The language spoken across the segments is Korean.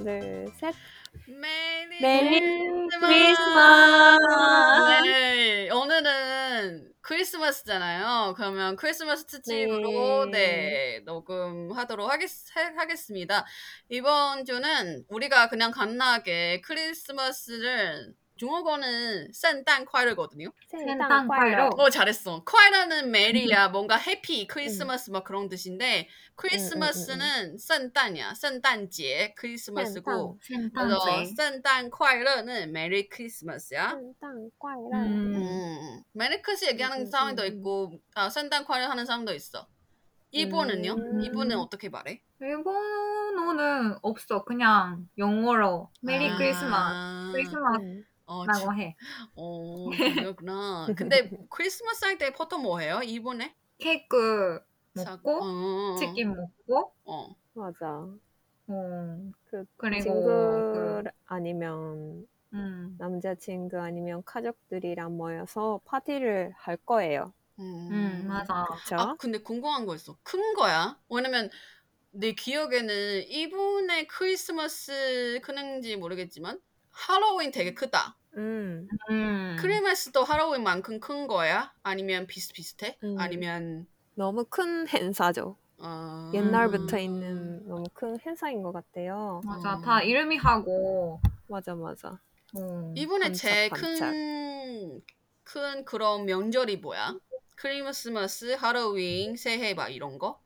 하나 둘 셋. Merry Merry Christmas! 네, 오늘은 크리스마스잖아요. 그러면 크리스마스 특집으로 네. 네, 녹음하도록 하겠, 해- 하겠습니다. 이번 주는 우리가 그냥 간단하게 크리스마스를 중국어는 싼딴 콰이러거든요. 생땅 콰이러. 어 잘했어. 快樂는 merry야. 음. 뭔가 happy Christmas 막 그런 뜻인데 음, 크리스마스는 싼딴이야. 싼딴제 크리스마스고. 그래서 싼딴 콰이러는 메리 크리스마스야. 聖誕快樂. 음. Merry Chris 얘기하는 사람도 있고 아 聖誕快樂 하는 사람도 있어. 일본은요? 음. 일본은 어떻게 말해? 일본어는 없어. 그냥 영어로 Merry 아. Christmas. Christmas. 라고 음. 어, 해. 어, 그렇구나. 근데 크리스마스 할 때 보통 뭐 해요? 일본에? 케이크 사- 먹고 어, 치킨 먹고 어. 맞아. 어, 그 그리고 친구 그, 아니면 음, 남자친구 아니면 가족들이랑 모여서 파티를 할 거예요. 음, 맞아. 그쵸? 아, 근데 궁금한 거 있어. 큰 거야? 왜냐면 내 기억에는 이분의 크리스마스 크는지 모르겠지만 할로윈 되게 크다. 음. 음, 크리스마스도 할로윈만큼 큰 거야? 아니면 비슷비슷해? 음. 아니면 너무 큰 행사죠. 어... 옛날부터 있는 너무 큰 행사인 것 같아요. 맞아. 어. 다 이름이 하고. 맞아, 맞아. 어, 이분의 제일. 큰, 큰 그런 명절이 뭐야? 크리스마스, 할로윈, 새해 막 이런 거?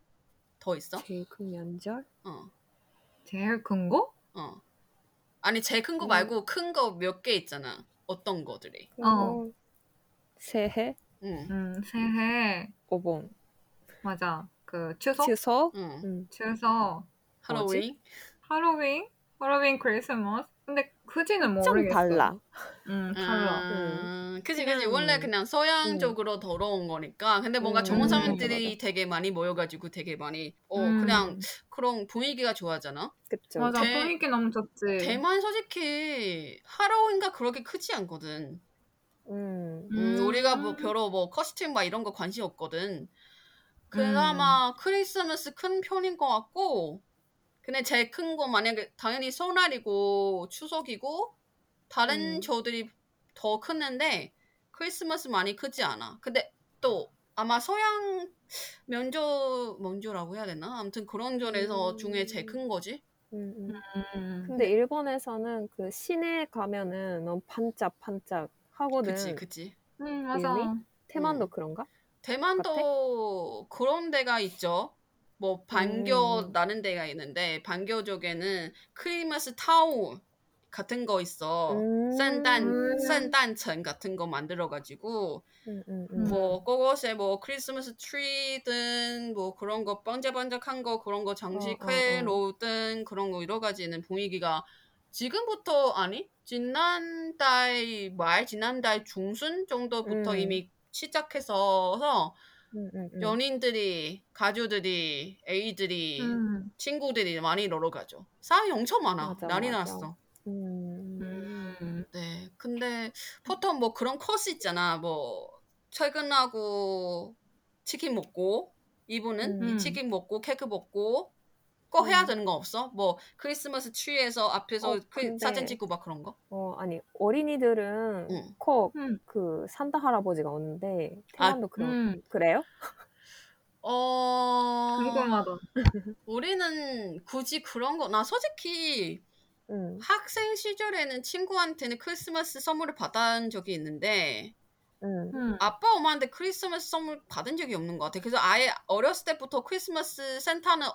더 있어? 제일 큰 명절? 어, 제일 큰 거? 어. 아니 제일 큰거 음. 말고 큰 거 몇 개 있잖아. 어떤 거들이? 어. 새해, 응, 음, 새해. 오봉, 맞아. 그 추석, 추석, 응. 음. 추석, 할로윈. 할로윈, 할로윈, 크리스마스. 근데 그지는 좀 모르겠어. 달라. 음, 달라. 아, 그지 그지 그냥- 원래 그냥 서양적으로 더러운 거니까 근데 뭔가 음, 전문 맞아, 사람들이 맞아. 되게 많이 모여가지고 되게 많이 어 음. 그냥 그런 분위기가 좋아하잖아 그쵸? 맞아. 대- 분위기 너무 좋지. 대만 솔직히 할로윈가 그렇게 크지 않거든 음. 음, 음. 우리가 뭐 별로 뭐 커스튬 막 이런 거 관심 없거든 음. 아마 크리스마스 큰 편인 것 같고 근데 제일 큰 거 만약에 당연히 설날이고 추석이고 다른 음. 저들이 더 크는데 크리스마스 많이 크지 않아. 근데 또 아마 서양 면조 면조라고 해야 되나? 아무튼 그런 절에서 음. 중에 제일 큰 거지. 음, 음. 음. 근데 일본에서는 그 시내 가면은 너무 반짝반짝 하거든. 그치 그치. 음, 맞아. 이름이? 테만도 음. 그런가? 대만도 그런 데가 있죠. 뭐 반겨 음. 나는 데가 있는데 반겨 쪽에는 크리스마스 타우 같은 거 있어. 음. 산단 산단천 같은 거 만들어 가지고 음, 음, 음. 뭐 그것에 뭐 크리스마스 트리든 뭐 그런 거 번쩍번쩍한 거 그런 거 장식해 놓든 어, 어, 어. 그런 거 여러 가지는 분위기가 지금부터 아니 지난달 말 지난달 중순 정도부터 음. 이미 시작해서 음, 음, 음. 연인들이 가족들이 애들이 음. 친구들이 많이 놀러 가죠. 사람이 엄청 많아. 맞아, 난리 맞아. 났어. 네. 근데 보통 뭐 그런 코스 있잖아. 뭐 퇴근하고 치킨 먹고 이분은 음. 이 치킨 먹고 케이크 먹고 꼭 해야 음. 되는 거 없어? 뭐 크리스마스 트리에서 앞에서 어, 그 근데- 사진 찍고 막 그런 거? 어, 아니 어린이들은 응. 꼭 음. 그 산타 할아버지가 오는데 아, 테만도 그런 음. 그래요? 어 궁금하다. 우리는 굳이 그런 거 나 솔직히 응. 학생 시절에는 친구한테는 크리스마스 선물을 받은 적이 있는데 응. 음. 아빠 엄마한테 크리스마스 선물 받은 적이 없는 것 같아. 그래서 아예 어렸을 때부터 크리스마스 센터는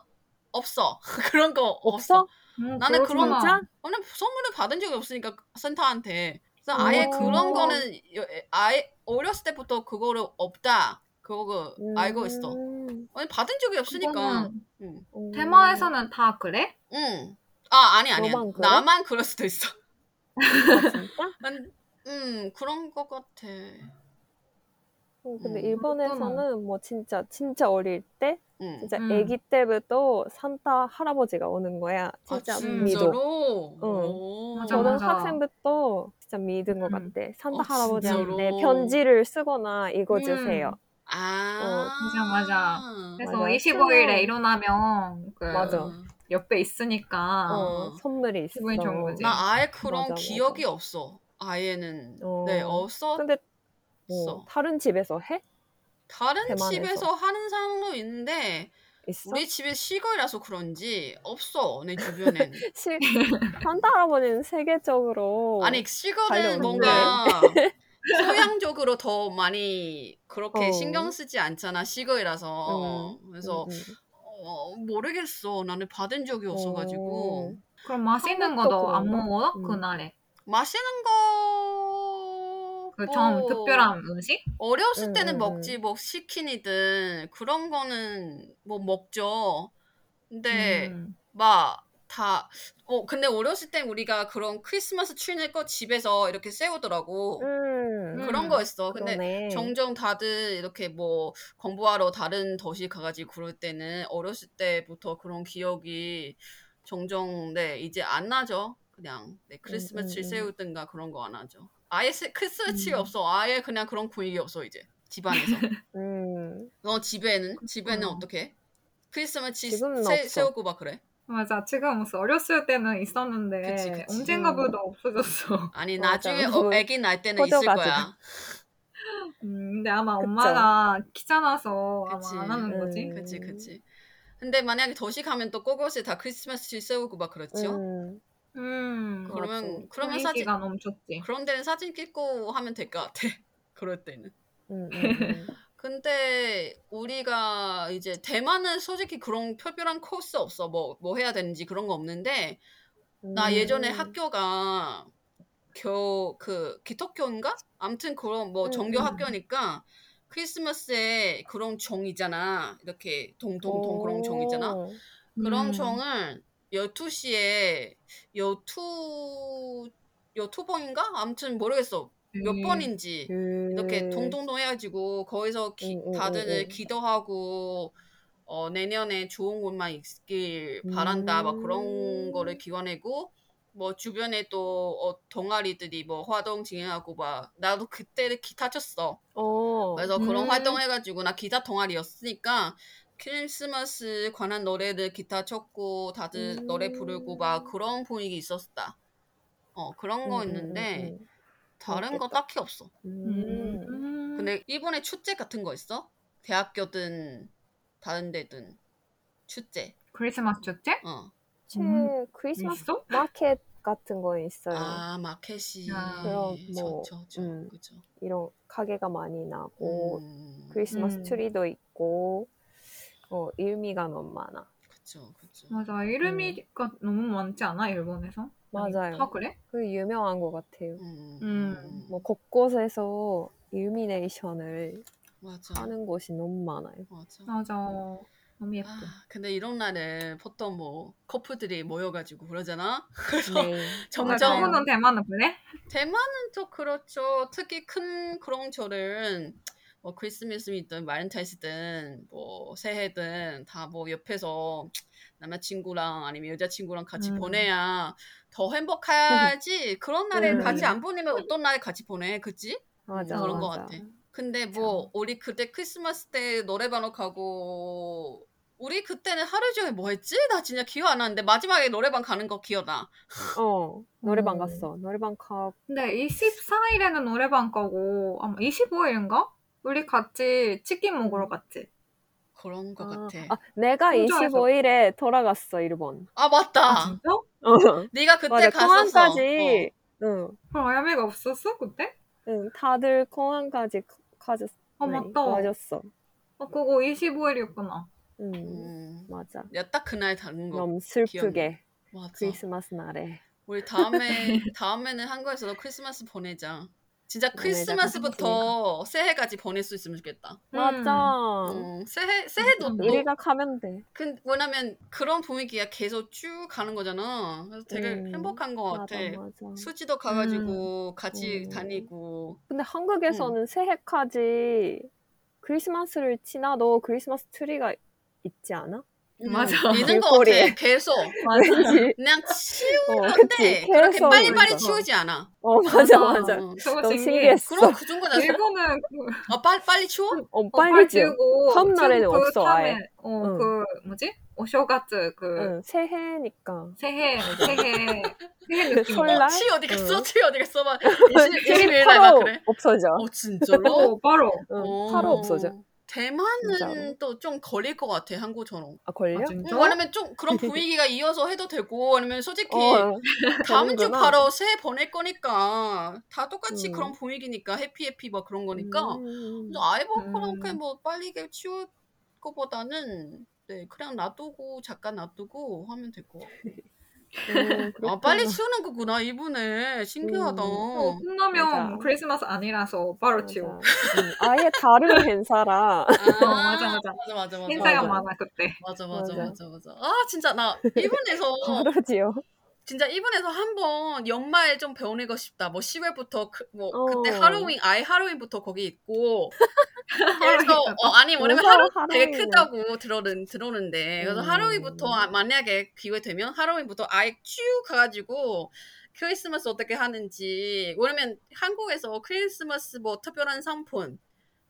없어. 그런 거 없어. 없어? 음, 나는 그런. 진짜? 나는 선물을 받은 적이 없으니까 센터한테. 그래서 아예 오. 그런 거는 여- 아예 어렸을 때부터 그거를 없다. 그거 알고 있어. 음. 아니 받은 적이 없으니까. 응. 음. 테마에서는 다 그래? 응. 아 아니 아니야. 그래? 나만 그럴 수도 있어. 아, 진짜? 음, 음 그런 것 같아. 어, 근데 음. 일본에서는 뭐 진짜 진짜 어릴 때 음. 진짜 음. 아기 때부터 산타 할아버지가 오는 거야. 진짜 아, 믿어. 응. 맞아, 저는 맞아. 학생부터 진짜 믿은 것 음. 같아. 산타 어, 할아버지한테 진짜로? 편지를 쓰거나 읽어주세요. 아. 맞아, 맞아. 그래서 맞아. 25일에 그럼. 일어나면 그 맞아. 옆에 있으니까 어, 선물이 있어. 기분이 좋은 거지. 나 아예 그런 맞아, 기억이 없어. 아예는. 어. 네, 없어. 근데 없 어. 어, 다른 집에서 해? 다른 대만에서. 집에서 하는 사람도 있는데 있어? 우리 집에 시골이라서 그런지 없어 내 주변엔. 시, 산타 할아버지는 세계적으로 아니 시골은. 뭔가 소양적으로 더 많이 그렇게 어. 신경 쓰지 않잖아 시골이라서. 음, 그래서 음, 음. 어, 모르겠어. 나는 받은 적이 없어가지고 어. 그럼 맛있는 거도 안? 먹어? 음. 그날에. 맛있는 거. 그뭐좀 특별한 음식? 어렸을 음, 때는 음, 먹지 뭐 치킨이든 그런 거는 뭐 먹죠. 근데 음. 막 다, 어, 근데 어렸을 땐 우리가 그런 크리스마스 트리는 거 집에서 이렇게 세우더라고. 음, 그런 음, 거였어. 근데 그러네. 종종 다들 이렇게 뭐 공부하러 다른 도시 가가지고 그럴 때는 어렸을 때부터 그런 기억이 종종, 네, 이제 안 나죠. 그냥, 네, 크리스마스 트리 음, 음. 세우든가 그런 거 안 하죠. 아예 세- 트리 음. 없어. 아예 그냥 그런 분위기 없어, 이제. 집안에서. 음, 너 집에는? 집에는 그렇구나. 어떻게? 해? 크리스마스 트리 지금은 세, 없어. 세우고 막 그래? 맞아. 지금 없어. 어렸을 때는 있었는데 그치, 그치. 언젠가부터 없어졌어. 아니 맞아. 나중에 어, 애기 날 때는 있을. 거야. 음, 근데 아마 그쵸. 엄마가 귀찮아서 그치. 아마 안 하는 거지. 음. 그치 그치. 근데 만약에 도시 가면 또 곳곳에 다 크리스마스 트리 세우고 막 그렇죠. 음, 음. 그러면 그러면 사진 분위기가 넘쳤지. 그런 데는 사진 찍고 하면 될 것 같아. 그럴 때는. 음, 음, 근데 우리가 이제 대만은 솔직히 그런 특별한 코스 없어. 뭐뭐 해야 되는지 그런 거 없는데 음. 나 예전에 학교가 교 그 기독교인가? 아무튼 그런 뭐 음, 종교 음. 학교니까 크리스마스에 그런 종 있잖아. 이렇게 동동동 그런 종 있잖아. 오. 그런 음. 종을 12시에 여투 여투번인가? 아무튼 모르겠어. 몇 음. 번인지 이렇게 음. 동동동 해가지고 거기서 기- 음, 음, 다들 음, 음. 기도하고 어, 내년에 좋은 곳만 있길 바란다 막 그런 음. 거를 기원하고 뭐 주변에 또 어, 동아리들이 뭐 활동 진행하고 막 나도 그때 기타 쳤어. 어. 그래서 그런 음. 활동 해가지고 나 기타 동아리였으니까 크리스마스 관한 노래들 기타 쳤고 다들 노래 부르고 막 음. 그런 분위기 있었다. 어 그런 거 음, 음, 있는데 음, 다른 거. 딱히 없어. 음. 음. 근데 일본에 축제 같은 거 있어? 대학교든 다른 데든 축제. 크리스마스 축제? 어. 제 음. 크리스마스 있어? 마켓 같은 거 있어요. 아 마켓이 아. 그럼 뭐, 저 저저 음. 그죠. 이런 가게가 많이 나고 음, 크리스마스 음. 트리도 있고 어 의미가 너무 많아. 그죠 그죠. 맞아. 이름이가 너무 많지 않아? 일본에서? 아니, 맞아요. 다 그래? 그 유명한 것 같아요. 음, 음. 뭐 곳곳에서 일미네이션을 맞아 하는 곳이 너무 많아요. 맞아. 맞아. 너무 예뻐. 아, 근데 이런 날은 보통 뭐 커플들이 모여가지고 그러잖아. 그래서 네. 정말 점점 저거는 대만은 그래? 대만은 또 그렇죠. 특히 큰 그런 절은 뭐 크리스마스이든 말렌타인스든 뭐 새해든 다 뭐 옆에서 남자친구랑 아니면 여자친구랑 같이 음. 보내야 더 행복하지. 그런 날에 음. 같이 안 보내면 어떤 날에 같이 보내, 그치? 맞아. 그런 것 맞아. 같아. 근데 뭐 우리 그때 크리스마스 때 노래방 가고 우리 그때는 하루 종일 뭐 했지? 나 진짜 기억 안 나는데 마지막에 노래방 가는 거 기억나. 어 노래방 음. 갔어. 노래방 가. 근데 24일에는 노래방 가고 아마 25일인가? 우리 같이 치킨 먹으러 갔지. 그런 거 아, 같아. 아, 내가 혼자서. 25일에 돌아갔어 일본. 아 맞다. 아 진짜? 어. 네가 그때 맞아 갔었어. 공항까지. 응, 그럼 아야메가 없었어 그때? 응, 다들 공항까지 가졌. 아 맞다. 와줬어. 어 그거 25일이었구나. 응, 어. 음. 맞아. 내가 딱 그날 다른 거. 너무 슬프게 맞아. 크리스마스 날에. 우리 다음에 다음에는 한국에서 도 크리스마스 보내자. 진짜 네, 크리스마스부터 새해까지 보낼 수 있으면 좋겠다. 맞아. 어, 새해 새해도 음. 또 우리가 가면 돼. 그, 왜냐면 그런 분위기가 계속 쭉 가는 거잖아. 그래서 되게 음, 행복한 것 같아. 맞아, 맞아. 수지도 가가지고 같이 음. 다니고. 근데 한국에서는 새해까지 크리스마스를 지나도 크리스마스 트리가 있지 않아? 맞아. 있는 것 길거리에. 같아. 계속. 왠지. 그냥 어, 치우는데 그치. 그렇게 빨리빨리. 치우지 않아. 어, 맞아, 맞아. 맞아. 어. 저거 너무. 신기했어. 그럼 그 정도는 일본은 그 어, 빨리 빨리 치워? 어, 어, 빨리. 지우고 다음 날에는 그 없어, 아예. 어, 응. 그 뭐지? 오쇼가츠 그 응, 새해니까. 새해 새해 새해 느낌. 설날? 어, 치 어디 갔어? 응. 치 어디 갔어? 막 20, 21일 막 바로 그래. 없어져. 어 진짜로? 어, 바로. 응, 어. 바로 없어져. 대만은. 또 좀 걸릴 것 같아 한국처럼. 아, 걸려? 아, 진짜? 어, 왜냐면 좀 그런 분위기가 이어서 해도 되고 아니면 솔직히 어, 다음 주. 바로 새해 보낼 거니까 다 똑같이 음. 그런 분위기니까 해피 해피 막 그런 거니까 음. 그래서 아예 뭐 음. 그렇게 뭐 빨리 치울 거보다는 네 그냥 놔두고 잠깐 놔두고 하면 될것 음, 아 빨리 그렇구나. 치우는 거구나 이분에 신기하다 음. 어, 끝나면. 크리스마스 아니라서 바로 맞아. 치워. 음, 아예 다른 행사라. 아, 맞아, 맞아. 맞아 맞아 맞아 행사가 맞아. 많아 그때. 맞아 맞아 맞아. 맞아 맞아 아 진짜 나 일본에서 바로 지어. 진짜 일본에서 한번 연말 좀 배우고 싶다. 뭐 10월부터 그, 뭐 어. 그때 하로윈 아예 하로윈부터 거기 있고 그래서 어, 아니 뭐냐면 무서워, 하루 되게. 크다고 들어는 들었는데 그래서 음. 하로윈부터 아, 만약에 기회 되면 하로윈부터 아예 쭉 가가지고 크리스마스 어떻게 하는지 왜냐면 한국에서 크리스마스 뭐 특별한 상품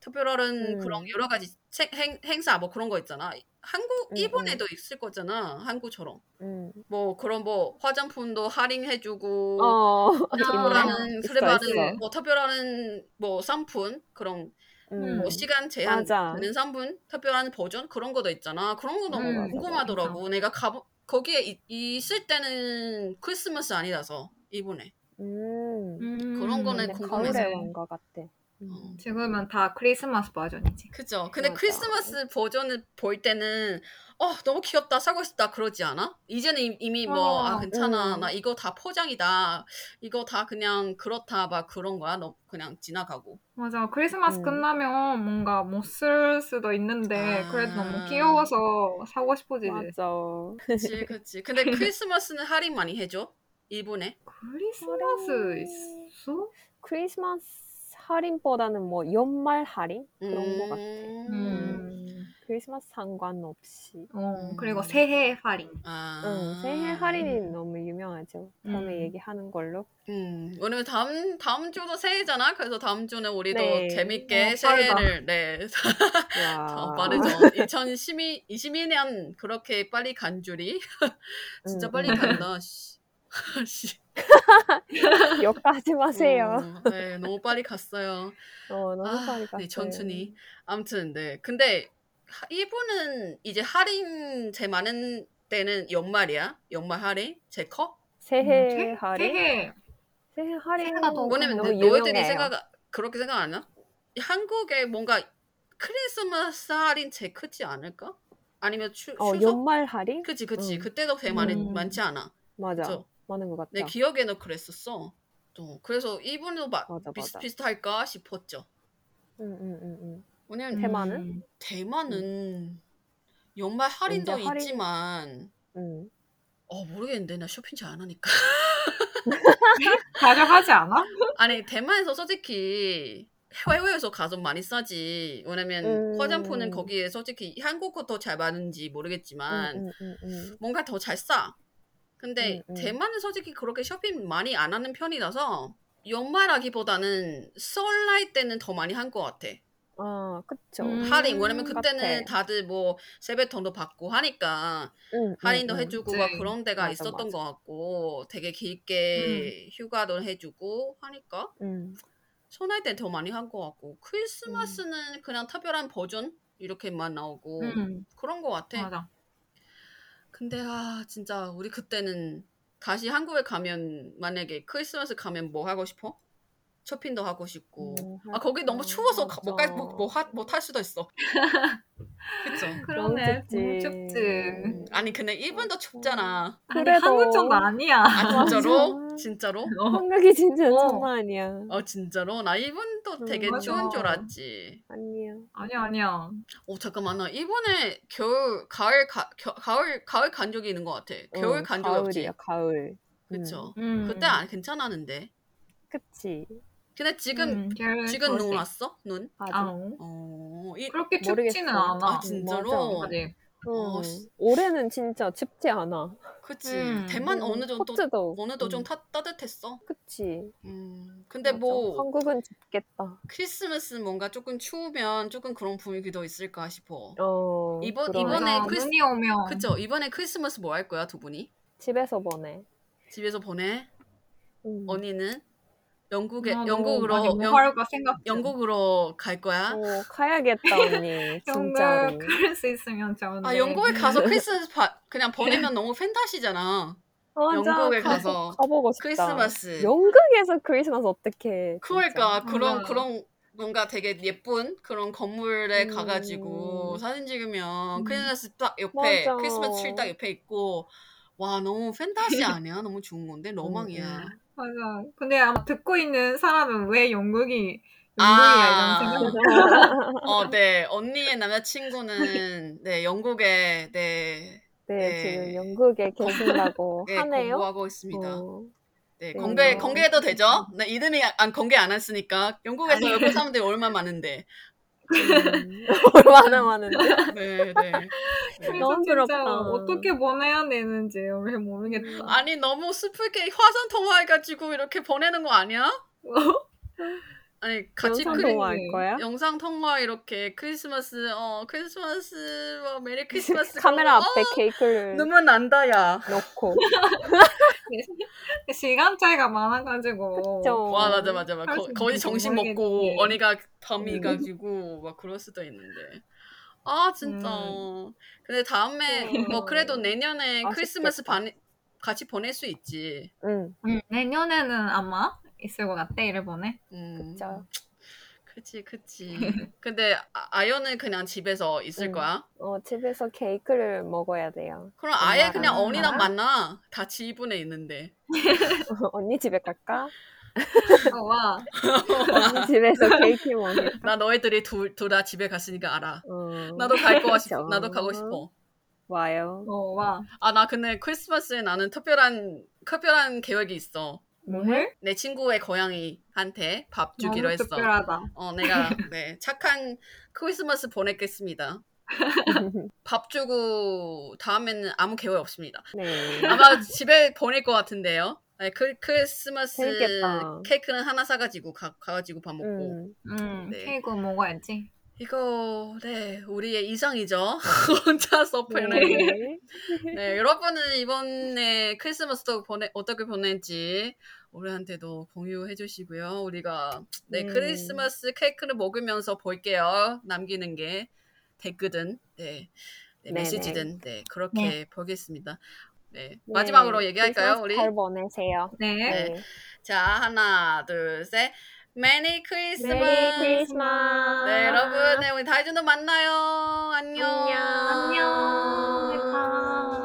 특별한 음. 그런 여러 가지 책- 행, 행사 뭐 그런 거 있잖아. 한국 음, 일본에도 있을 거잖아. 한국처럼. 음. 뭐 그런 뭐 화장품도 할인해 주고 어, 특별한 특별한 있어. 뭐 특별한 뭐 상품 그런 음. 뭐 시간 제한 맞아. 되는 상품 특별한 버전 그런 것도 있잖아 그런 거 너무 음, 궁금하더라고 내가 가 거기에 이- 있을 때는 크리스마스 아니라서 일본에 음. 그런 거는 근데 궁금해서. 가을에 온것 같아. 음. 어. 지금은 다 크리스마스 버전이지. 그죠 근데 맞아. 크리스마스 버전을 볼 때는 어 너무 귀엽다 사고 싶다 그러지 않아? 이제는 이- 이미 뭐아 어, 괜찮아 음. 나 이거 다 포장이다 이거 다 그냥 그렇다 막 그런 거야 너 그냥 지나가고 맞아. 크리스마스 음. 끝나면 뭔가 못 쓸 수도 있는데 아. 그래도 너무 귀여워서 사고 싶어지지. 맞아. 그치 그치 근데 크리스마스는 할인 많이 해줘 일본에 크리스마스. 있어? 크리스마스 할인보다는 뭐 연말 할인 그런 것 같아. 음. 음. 크리스마스 상관없이. 어, 음. 그리고 새해 할인. 아. 응, 새해 할인이 너무 유명하죠. 다음에 음. 얘기하는 걸로. 음, 왜냐면 다음 다음 주도 새해잖아. 그래서 다음 주는 우리도 네. 재밌게 어, 새해를 네. 와. 더 빠르죠. 2012 22년 그렇게 빨리 간 줄이 진짜 음, 빨리 음. 간다. 씨. 씨. 욕하지 마세요. 어, 네, 너무 빨리 갔어요. 어, 너무 아, 빨리 갔어요. 네, 천천히. 아무튼 네. 근데 하- 일본은 이제 할인 제일 많은 때는 연말이야. 연말 할인 제일 커? 새해 새- 할인? 새해. 새해 할인 너- 너희들이. 생각 그렇게 생각 안 해? 한국에 뭔가 크리스마스 할인 제일 크지 않을까? 아니면 추, 어, 추석? 연말 할인? 그치 그치 응. 그때도 되게 많이 음. 많지 않아. 맞아. 그쵸? 많은 것 같다. 내 기억에는 그랬었어. 또 그래서 일본도 막 맞아, 맞아. 비슷비슷할까 싶었죠. 응, 응, 응, 응. 왜냐면 대만은? 음. 대만은 연말 할인도 할인- 있지만 응. 어 모르겠는데 나 쇼핑 잘 안 하니까. 자주 하지 않아? 아니 대만에서 솔직히 해외에서 가서 많이 싸지. 왜냐면 음. 화장품은 거기에 솔직히 한국 거더잘 맞는지 모르겠지만 응, 응. 뭔가 더 잘 싸. 근데 음, 음. 대만은 솔직히 그렇게 쇼핑 많이 안 하는 편이라서 연말하기보다는 설날 때는 더 많이 한 것 같아. 아, 그쵸. 음. 할인 왜냐면 그때는 같아. 다들 뭐 세뱃돈도 받고 하니까 응, 할인도 응, 응. 해주고 네. 막 그런 데가 맞아, 있었던 맞아. 것 같고 되게 길게 휴가도 해주고 하니까 응. 설날 때 더 많이 한 것 같고 크리스마스는 그냥 특별한 버전 이렇게만 나오고 음. 그런 것 같아. 맞아. 근데 아 진짜 우리 그때는 다시 한국에 가면 만약에 크리스마스 가면 뭐 하고 싶어? 쇼핑도 하고 싶고. 음, 아 거기 너무 추워서 가- 못 갈, 맞아. 못, 못, 하- 못할 수도 있어. 그쵸? 그러네. 춥지. 음, 아니 근데 일본도 춥잖아. 그래도- 한국 정도 아니야. 아 진짜로? 진짜로? 어. 한국이 진짜 어. 장난 아니야. 어 진짜로? 나 일본도 음, 되게 맞아. 추운 줄 알았지. 아니야. 아니야, 아니야. 오 잠깐만 나 일본에 겨울 가을 가, 겨, 가을 가을 간 적이 있는 것 같아. 겨울 어, 간 적이 없지. 가을이야, 가을. 그쵸? 음. 그때 안 괜찮았는데. 그치. 근데 지금 음, 지금 눈. 왔어? 눈? 아직. 아, 어, 이, 그렇게 모르겠어. 춥지는 않아. 아, 진짜로? 아직. 어, 응. 씨. 올해는 진짜 춥지 않아. 그치. 음. 대만 음, 어느 정도 코트도. 어느도 좀 음, 따, 따뜻했어. 그치. 음. 근데 맞아. 뭐 한국은 춥겠다. 크리스마스 뭔가 조금 추우면 조금 그런 분위기도 있을까 싶어. 어. 이번-. 이번에 맞아, 크리스- 눈이 오면. 그쵸? 이번에 크리스마스 뭐 할 거야 두 분이? 집에서 보내. 집에서 보내? 음. 언니는 영국에 나도 영국으로 영, 할까 생각. 중. 영국으로 갈 거야? 어, 가야겠다, 언니. 진짜로. 영국 갈수 있으면 좋은데. 아 영국에 가서 크리스마스 바, 그냥 보내면 너무 팬타시잖아. 맞아, 영국에 가- 가서 가보고 싶다. 크리스마스. 영국에서 크리스마스 어떻게? 그러니까 그런 맞아. 그런 뭔가 되게 예쁜 그런 건물에 음. 가가지고 사진 찍으면 음. 크리스마스 딱 옆에 맞아. 크리스마스 트리 딱 옆에 있고 와 너무 판타지 아니야? 너무 좋은 건데 로망이야. 음. 맞아. 근데 아마 듣고 있는 사람은 왜 영국이 아. 어, 네 언니의 남자친구는 네 영국에 네, 네, 네. 지금 영국에 계신다고 네 하네요. 공부하고 있습니다. 어. 네 네. 공개 공개해도 되죠? 네 이름이 안 공개 안 했으니까 영국에서 영국 사람들이 얼마 많은데. 음. 얼마나 많은데? 네 네. 네. 그래서 너무 진짜 부럽다. 어떻게 보내야 되는지 왜 모르겠다. 아니 너무 슬프게 화상 통화해가지고 이렇게 보내는 거 아니야? 아니 같이 영상 크리, 통화할 거야? 영상 통화 이렇게 크리스마스 어 크리스마스 뭐 메리 크리스마스 카메라 거, 앞에 어, 케이크를 눈물 난다야. 놓고. 시간 차이가 많아가지고. 그쵸. 와 맞아 맞아 맞아. 할 거, 수 거의 정신 모르겠지. 먹고 언니가 밤이 음. 가지고 막 그럴 수도 있는데. 아 진짜. 음. 근데 다음에 음. 뭐 그래도 내년에 아쉽겠다. 크리스마스 반 같이 보낼 수 있지. 응. 음, 내년에는 아마 있을 것 같아 일본에. 음. 그쵸. 그치 그치. 근데 아- 아연은 그냥 집에서 있을 음. 거야? 어, 집에서 케이크를 먹어야 돼요. 그럼 아예 그냥 언니랑 나랑? 만나. 다 지분에 있는데. 언니 집에 갈까? 어, 와. 언니 집에서 케이크 먹을까? 나 너희들이 둘다 집에 갔으니까 알아. 어. 나도 갈 거 싶어. 나도 가고 싶어. 와요. 어, 와. 아 나 근데 크리스마스에 나는 특별한 특별한 계획이 있어. 뭐해? 내 친구의 고양이한테 밥 주기로 너무 했어. 특별하다. 어 내가 네 착한 크리스마스 보냈겠습니다. 밥 주고 다음에는 아무 계획 없습니다. 네. 아마 집에 보낼 것 같은데요. 네, 크, 크리스마스 재밌겠다. 케이크는 하나 사가지고 가, 가가지고 밥 먹고 음. 음, 네. 케이크 먹어야지. 이거 네 우리의 이상이죠. 혼자서 보내는 네. 네, 여러분은 이번에 크리스마스도 보내, 어떻게 보낸지 우리한테도 공유해 주시고요. 우리가 네, 음. 크리스마스 케이크를 먹으면서 볼게요. 남기는 게 댓글든 네, 네. 메시지든 네, 그렇게 보겠습니다. 네, 네. 마지막으로 얘기할까요, 우리? 잘 보내세요. 네. 네. 자, 하나, 둘, 셋. 메리 크리스마스. 메리 크리스마스. 네, 여러분, 네, 우리 다음 주에도 만나요. 안녕. 안녕. 안녕.